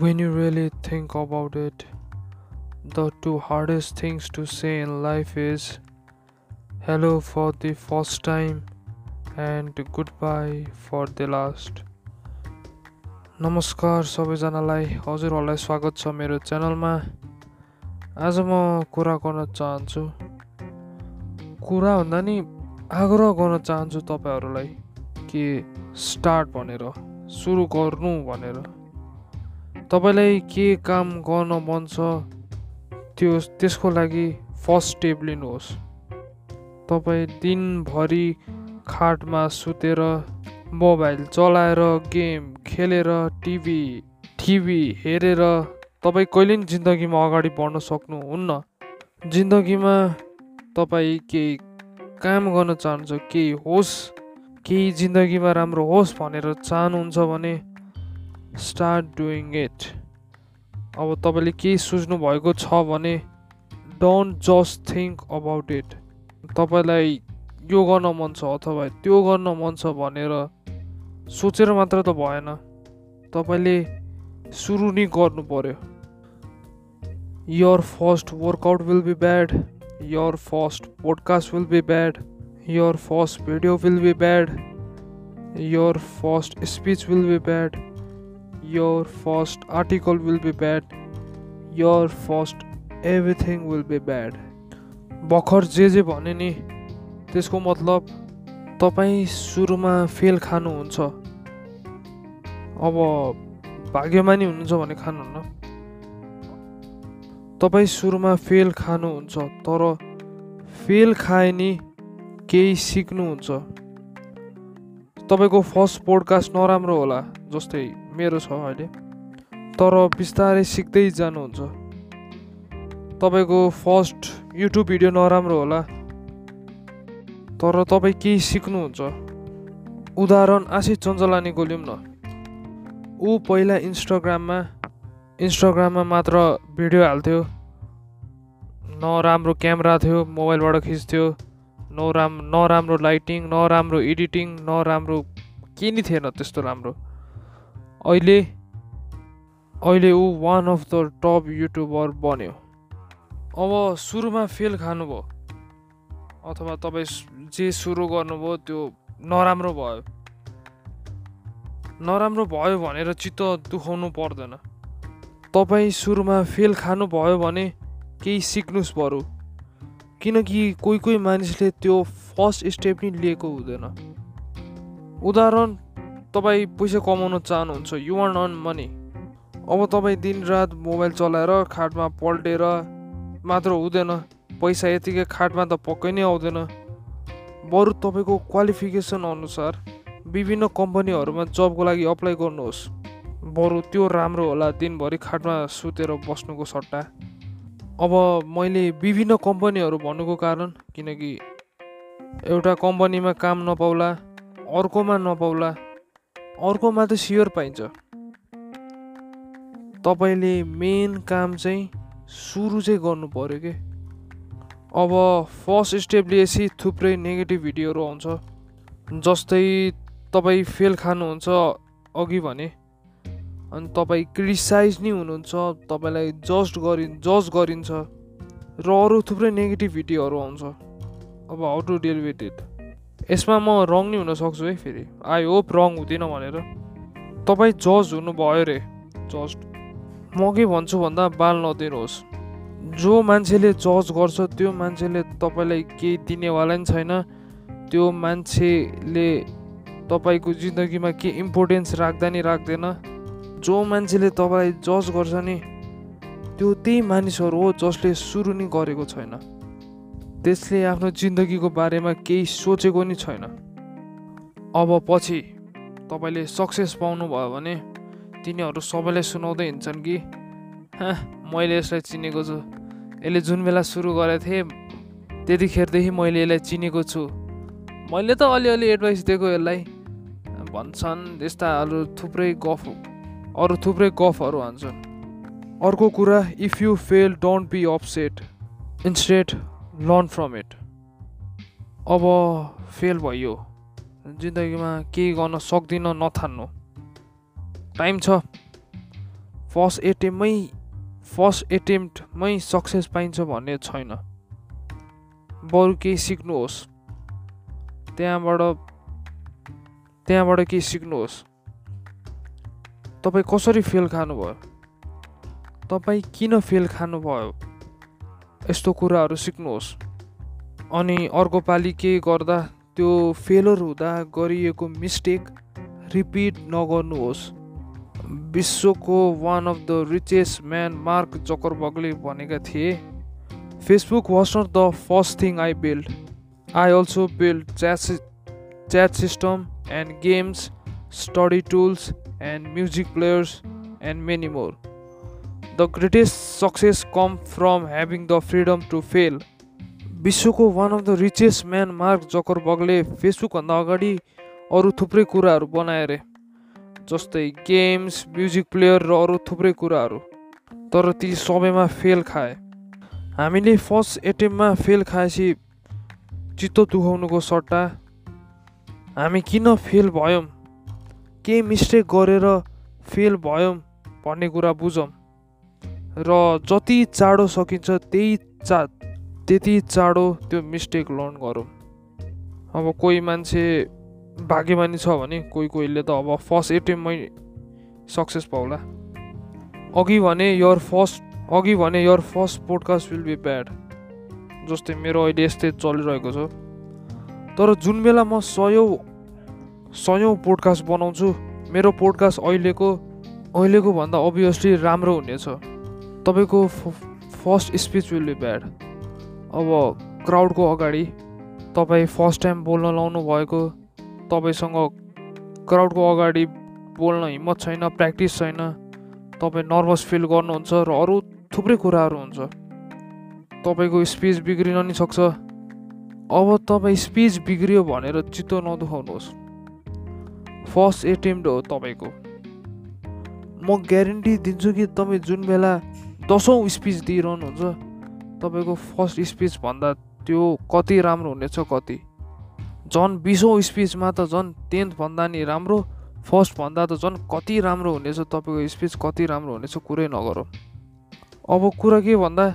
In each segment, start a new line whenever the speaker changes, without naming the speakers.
When you really think about it, the two hardest things to say in life is hello for the first time and goodbye for the last. नमस्कार सबैजनालाई हजुरहरूलाई स्वागत छ मेरो च्यानलमा आज म कुरा गर्न चाहन्छु कुरा भन्दा नि आग्रह गर्न चाहन्छु तपाईँहरूलाई कि स्टार्ट भनेर सुरु गर्नु भनेर तपाईँलाई के काम गर्न मन छ त्यो त्यसको लागि फर्स्ट स्टेप लिनुहोस्। तपाईँ दिनभरि खाटमा सुतेर मोबाइल चलाएर गेम खेलेर टिभी टिभी हेरेर तपाईँ कहिले पनि जिन्दगीमा अगाडि बढ्न सक्नुहुन्न। जिन्दगीमा तपाईँ केही काम गर्न चाहनुहुन्छ केही होस् केही जिन्दगीमा राम्रो होस् भनेर चाहनुहुन्छ भने स्टार्ट डुइङ इट अब तपाईँले केही सोच्नुभएको छ भने don't just think about it तपाईँलाई यो गर्न मन छ अथवा त्यो गर्न मन छ भनेर सोचेर मात्र त भएन। तपाईँले सुरु नै गर्नु पऱ्यो your first workout will be bad your first podcast will be bad your first video will be bad your first speech will be bad your first article will be bad. Your first everything will be bad. भर्खर जे जे भने नि त्यसको मतलब तपाईँ सुरुमा fail खानुहुन्छ। अब भाग्यमानी हुनुहुन्छ भने खानुहुन्न। तपाईँ सुरुमा फेल खानुहुन्छ तर फेल खाए नि केही सिक्नुहुन्छ। तपाईँको फर्स्ट पोडकास्ट नराम्रो होला जस्तै मेरो छ अहिले। तर बिस्तारै सिक्दै जानुहुन्छ। तपाईँको फर्स्ट युट्युब भिडियो नराम्रो होला। तर तपाईँ केही सिक्नुहुन्छ। उदाहरण आशिष चञ्चलानीको लिउँ न। ऊ पहिला इन्स्टाग्राममा इन्स्टाग्राममा मात्र भिडियो हाल्थ्यो। नराम्रो क्यामेरा थियो मोबाइलबाट खिच्थ्यो। नराम नराम्रो लाइटिङ नराम्रो एडिटिङ नराम्रो के नि थिएन त्यस्तो राम्रो। अहिले अहिले ऊ one of the top YouTuber बन्यो। अब सुरुमा फेल खानुभयो अथवा तपाईँ जे सुरु गर्नुभयो त्यो नराम्रो भयो। नराम्रो भयो भनेर चित्त दुखाउनु पर्दैन। तपाईँ सुरुमा फेल खानुभयो भने केही सिक्नुहोस् बरु। किनकि कोही कोही मानिसले त्यो फर्स्ट स्टेप नै लिएको हुँदैन। उदाहरण तपाईँ पैसा कमाउन चाहनुहुन्छ यु वान अर्न मनी अब तपाईँ दिनरात मोबाइल चलाएर खाटमा पल्टेर मात्र हुँदैन पैसा यतिकै खाटमा त पक्कै नै आउँदैन। बरु तपाईँको क्वालिफिकेसन अनुसार विभिन्न कम्पनीहरूमा जबको लागि अप्लाई गर्नुहोस्। बरु त्यो राम्रो होला दिनभरि खाटमा सुतेर बस्नुको सट्टा। अब मैले विभिन्न कम्पनीहरू भन्नुको कारण किनकि एउटा कम्पनीमा काम नपाउला अर्कोमा नपाउला अर्कोमा त सियर पाइन्छ। तपाईँले मेन काम चाहिँ सुरु चाहिँ गर्नु पऱ्यो कि? अब फर्स्ट स्टेप लिएपछि थुप्रै नेगेटिभ भिडियोहरू आउँछ। जस्तै तपाईँ फेल खानुहुन्छ अघि भने अनि तपाईँ क्रिटिसाइज नै हुनुहुन्छ तपाईँलाई जस्ट गरि जज गरिन्छ र अरू थुप्रै नेगेटिभ भिडियोहरू आउँछ। अब हाउ टु डिल इट यसमा म रङ नै हुनसक्छु है फेरि। आई होप रङ हुँदिनँ भनेर। तपाईँ जज हुनुभयो रे। जस्ट म के भन्छु भन्दा बाल नदिनुहोस्। जो मान्छेले जज गर्छ त्यो मान्छेले तपाईँलाई केही दिनेवाला नि छैन। त्यो मान्छेले तपाईँको जिन्दगीमा के इम्पोर्टेन्स राख्दा नि राख्दैन। जो मान्छेले तपाईँलाई जज गर्छ नि त्यो त्यही मानिसहरू हो जसले सुरु नै गरेको छैन। त्यसले आफ्नो जिन्दगीको बारेमा केही सोचेको नि छैन। अब पछि तपाईँले सक्सेस पाउनुभयो भने तिनीहरू सबैलाई सुनाउँदै हिँड्छन् कि? मैले यसलाई चिनेको छु। यसले जुन बेला सुरु गरेको थिएँ त्यतिखेरदेखि मैले यसलाई चिनेको छु। मैले त अलिअलि एडभाइस दिएको यसलाई। भन्छन् यस्ता अरू थुप्रै गफ अरू थुप्रै गफहरू हान्छन्। अर्को कुरा if you fail don't be upset instead learn from it अब फेल भयो। जिन्दगीमा केही गर्न सक्दिनँ नथान्नु। टाइम छ। फर्स्ट एटेम्पमै फर्स्ट एटेम्प्टमै सक्सेस पाइन्छ भन्ने छैन। बरु केही सिक्नुहोस्। त्यहाँबाट त्यहाँबाट केही सिक्नुहोस्। तपाईँ कसरी फेल खानुभयो? तपाईँ किन फेल खानुभयो? यस्तो कुराहरू सिक्नुहोस्। अनि अर्को पालि केही गर्दा त्यो फेलर हुँदा गरिएको मिस्टेक रिपिट नगर्नुहोस्। विश्वको one of the richest man Mark जकरबर्गले भनेका थिए Facebook was not the first thing I build I also build chat chat system and games study tools and music players and many more the greatest success come from having the freedom to fail विश्वको one of the richest man Mark जकरबर्गले फेसबुकभन्दा अगाडि अरू थुप्रै कुराहरू बनाए अरे जस्तै games music player र अरू थुप्रै कुराहरू। तर ती सबैमा फेल खाए। हामीले फर्स्ट एटेम्पमा फेल खाएपछि चित्त दुखाउनुको सट्टा। हामी किन फेल भयौँ? केही मिस्टेक गरेर फेल भयौँ भन्ने कुरा बुझौँ। र जति चाँडो सकिन्छ त्यही चा त्यति चाँडो त्यो मिस्टेक लर्न गरौँ। अब कोही मान्छे भाग्यमानी छ भने कोही कोहीले त अब फर्स्ट एटेम्पमै सक्सेस पाउला। अघि भने यर फर्स्ट अघि भने your first podcast will be bad जस्तै मेरो अहिले यस्तै चलिरहेको छ। तर जुन बेला म सयौँ सयौँ पोडकास्ट बनाउँछु मेरो पोडकास्ट अहिलेको अहिलेको भन्दा अभियसली राम्रो हुनेछ। तपाईँको first speech will be bad अब क्राउडको अगाडि तपाईँ फर्स्ट टाइम बोल्न लाउनु भएको तपाईँसँग क्राउडको अगाडि बोल्न हिम्मत छैन प्र्याक्टिस छैन तपाईँ नर्भस फिल गर्नुहुन्छ र अरू थुप्रै कुराहरू हुन्छ। तपाईँको स्पिच बिग्रिन नि सक्छ। अब तपाईँ स्पिच बिग्रियो भनेर चित्त नदुखाउनुहोस्। फर्स्ट एटेम्प्ट हो तपाईँको। म ग्यारेन्टी दिन्छु कि तपाईँ जुन बेला दसौँ स्पिच दिइरहनुहुन्छ तपाईँको फर्स्ट स्पिचभन्दा त्यो कति राम्रो हुनेछ कति? झन् बिसौँ स्पिचमा त झन् टेन्थभन्दा नि राम्रो फर्स्टभन्दा त झन् कति राम्रो हुनेछ तपाईँको स्पिच कति राम्रो हुनेछ कुरै नगरौँ। अब कुरा के भन्दा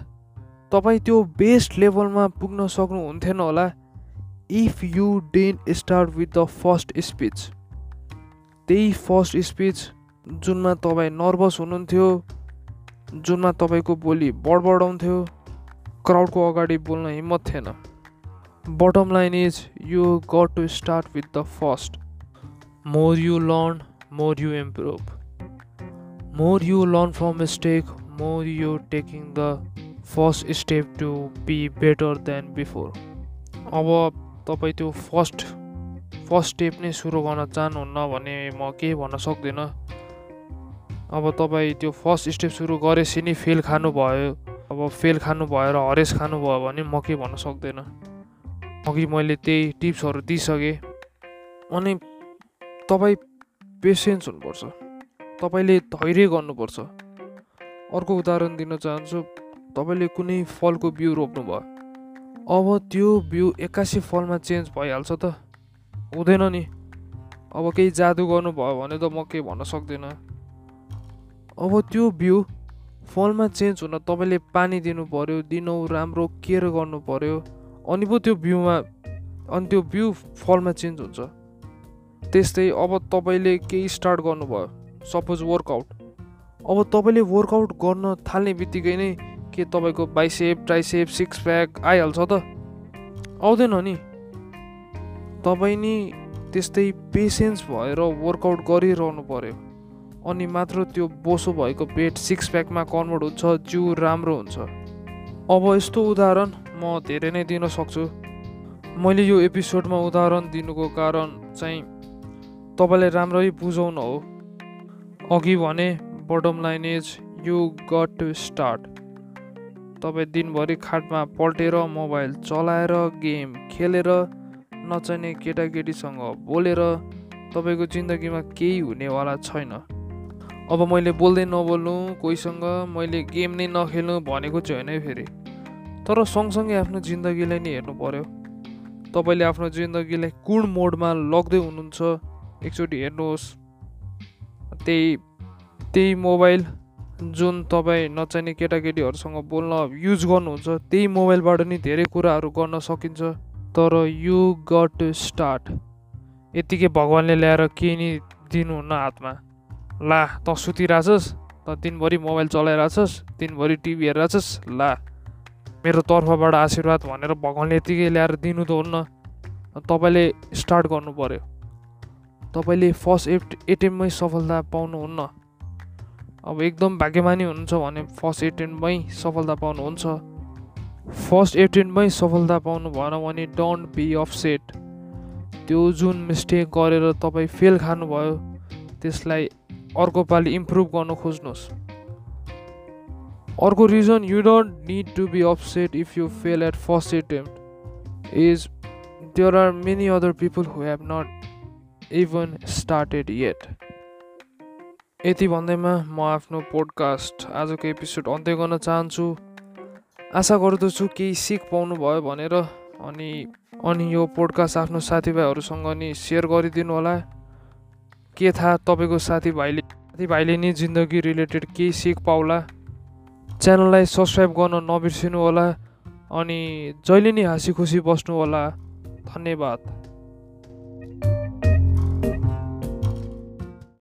तपाईँ त्यो बेस्ट लेभलमा पुग्न सक्नुहुन्थेन होला if you don't start with the first speech त्यही फर्स्ट स्पिच जुनमा तपाईँ नर्भस हुनुहुन्थ्यो। जुनमा तपाईँको बोली बडबडाउँथ्यो। क्राउडको अगाडि बोल्न हिम्मत थिएन। Bottom line is you got to start with the first more you learn more you improve more you learn from mistake more you taking the first step to be better than before अब तपाईँ त्यो first first step नै सुरु गर्न चाहनुहुन्न भने म केही भन्न सक्दिनँ। अब तपाईँ त्यो फर्स्ट स्टेप सुरु गरेपछि नि फेल खानुभयो। अब फेल खानुभयो र हरेस खानुभयो भने म केही भन्न सक्दैन। अघि मैले त्यही टिप्सहरू दिइसकेँ। अनि तपाईँ पेसेन्स हुनुपर्छ। तपाईँले धैर्य गर्नुपर्छ। अर्को उदाहरण दिन चाहन्छु। तपाईँले कुनै फलको बिउ रोप्नुभयो। अब त्यो बिउ एक्कासी फलमा चेन्ज भइहाल्छ त। हुँदैन नि। अब केही जादु गर्नुभयो भने त म केही भन्न सक्दिनँ? अब त्यो बिउ फलमा चेन्ज हुन तपाईँले पानी दिनु पऱ्यो दिनौ राम्रो केयर गर्नु पऱ्यो अनि पो त्यो बिउमा अनि त्यो बिउ फलमा चेन्ज हुन्छ। त्यस्तै अब तपाईँले केही स्टार्ट गर्नुभयो सपोज वर्कआउट। अब तपाईँले वर्कआउट गर्न थाल्ने बित्तिकै नै के तपाईँको बाइसेप ट्राइसेप सिक्स प्याक आइहाल्छ त? आउँदैन नि। तपाईँ नि त्यस्तै पेसेन्स भएर वर्कआउट गरिरहनु पऱ्यो अनि मात्र त्यो बोसो भएको पेट सिक्स प्याकमा कन्भर्ट हुन्छ जिउ राम्रो हुन्छ। अब यस्तो उदाहरण म धेरै नै दिन सक्छु। मैले यो एपिसोडमा उदाहरण दिनुको कारण चाहिँ तपाईँलाई राम्ररी बुझाउन हो। अघि भने bottom line is you got to start तपाईँ दिनभरि खाटमा पल्टेर मोबाइल चलाएर गेम खेलेर नचाहिने केटाकेटीसँग बोलेर तपाईँको जिन्दगीमा केही हुनेवाला छैन। अब मैले बोल्दै नबोल्नु कोहीसँग मैले गेम नै नखेल्नु भनेको चाहिँ होइन फेरि। तर सँगसँगै आफ्नो जिन्दगीलाई नै हेर्नु पर्यो। तपाईँले आफ्नो जिन्दगीलाई कुन मोडमा लग्दै हुनुहुन्छ एकचोटि हेर्नुहोस्। त्यही त्यही मोबाइल जुन तपाईँ नचाहिने केटाकेटीहरूसँग बोल्न युज गर्नुहुन्छ त्यही मोबाइलबाट नि धेरै कुराहरू गर्न सकिन्छ। तर यु गट टु स्टार्ट। यतिकै भगवान्ले ल्याएर केही नि दिनुहुन्न हातमा। ला त सुतिरहेछस् त दिनभरि मोबाइल चलाइरहेछस् दिनभरि टिभी हेरिरहेछस् ला। मेरो तर्फबाट आशीर्वाद भनेर भगवान्ले यतिकै ल्याएर दिनु त हुन्न। तपाईँले स्टार्ट गर्नु पऱ्यो तपाईँले फर्स्ट एट एटेम्पमै सफलता पाउनुहुन्न। अब एकदम भाग्यमानी हुनुहुन्छ भने फर्स्ट एटेम्पमै सफलता पाउनुहुन्छ। फर्स्ट एटेम्पमै सफलता पाउनु भएन भने डोन्ट बी अफसेट त्यो जुन मिस्टेक गरेर तपाईँ फेल खानुभयो त्यसलाई अर्को पालि इम्प्रुभ गर्न खोज्नुहोस्। अर्को reason you don't need to be upset if you fail at first attempt is there are many other people who have not even started yet यति भन्दैमा म आफ्नो पोडकास्ट आजको एपिसोड अन्त्य गर्न चाहन्छु। आशा गर्दछु केही सिक पाउनुभयो भनेर अनि अनि यो पोडकास्ट आफ्नो साथीभाइहरूसँग नि सेयर गरिदिनु होला। के थाहा तपाईँको साथीभाइले साथीभाइले नि जिन्दगी रिलेटेड केही सिक पाउला? च्यानललाई सब्सक्राइब गर्न नबिर्सिनु होला अनि जहिले नि हाँसी खुसी बस्नु होला धन्यवाद।